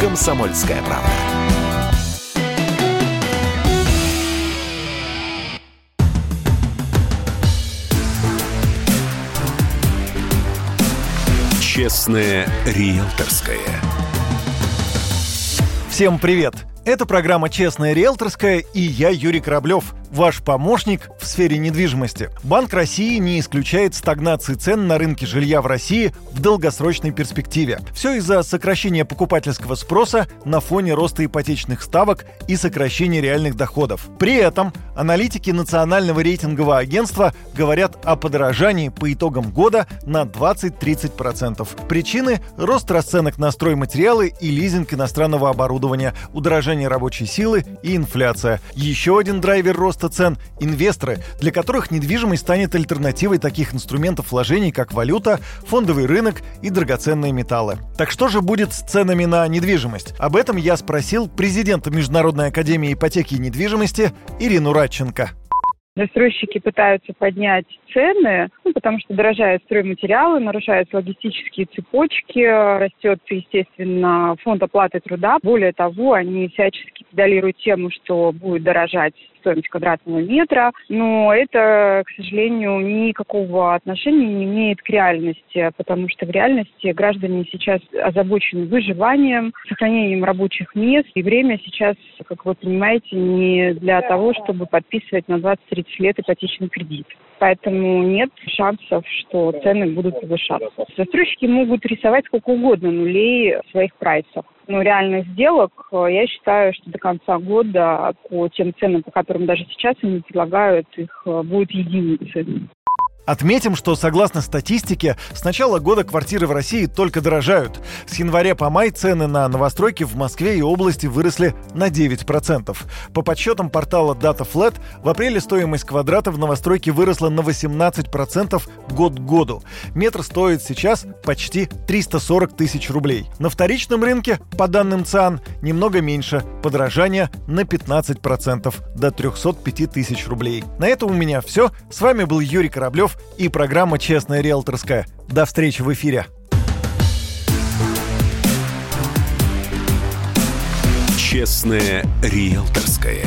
«Комсомольская правда». Честное риэлторское. Всем привет! Это программа «Честная риэлторская» и я, Юрий Кораблев – ваш помощник в сфере недвижимости. Банк России не исключает стагнации цен на рынке жилья в России в долгосрочной перспективе. Все из-за сокращения покупательского спроса на фоне роста ипотечных ставок и сокращения реальных доходов. При этом аналитики Национального рейтингового агентства говорят о подорожании по итогам года на 20-30%. Причины – рост расценок на стройматериалы и лизинг иностранного оборудования, удорожание рабочей силы и инфляция. Еще один драйвер роста цен инвесторы, для которых недвижимость станет альтернативой таких инструментов вложений, как валюта, фондовый рынок и драгоценные металлы. Так что же будет с ценами на недвижимость? Об этом я спросил президента Международной академии ипотеки и недвижимости Ирину Радченко. Застройщики пытаются поднять цены, ну, потому что дорожают стройматериалы, нарушаются логистические цепочки, растет, естественно, фонд оплаты труда. Более того, они всячески педалируют тему, что будет дорожать стоимость квадратного метра, но это, к сожалению, никакого отношения не имеет к реальности, потому что в реальности граждане сейчас озабочены выживанием, сохранением рабочих мест, и время сейчас, как вы понимаете, не для того, чтобы подписывать на 20-30 лет ипотечный кредит. Поэтому нет шансов, что цены будут повышаться. Застройщики могут рисовать сколько угодно нулей своих прайсах ну, реальных сделок, э, я считаю, что до конца года по тем ценам, по которым даже сейчас они предлагают, их э, будет единицы. Отметим, что согласно статистике, с начала года квартиры в России только дорожают. С января по май цены на новостройки в Москве и области выросли на 9%. По подсчетам портала DataFlat, в апреле стоимость квадрата в новостройке выросла на 18% год к году. Метр стоит сейчас почти 340 тысяч рублей. На вторичном рынке, по данным ЦАН, немного меньше, подорожание на 15% до 305 тысяч рублей. На этом у меня все. С вами был Юрий Кораблев и программа «Честная риэлторская». До встречи в эфире. «Честная риэлторская».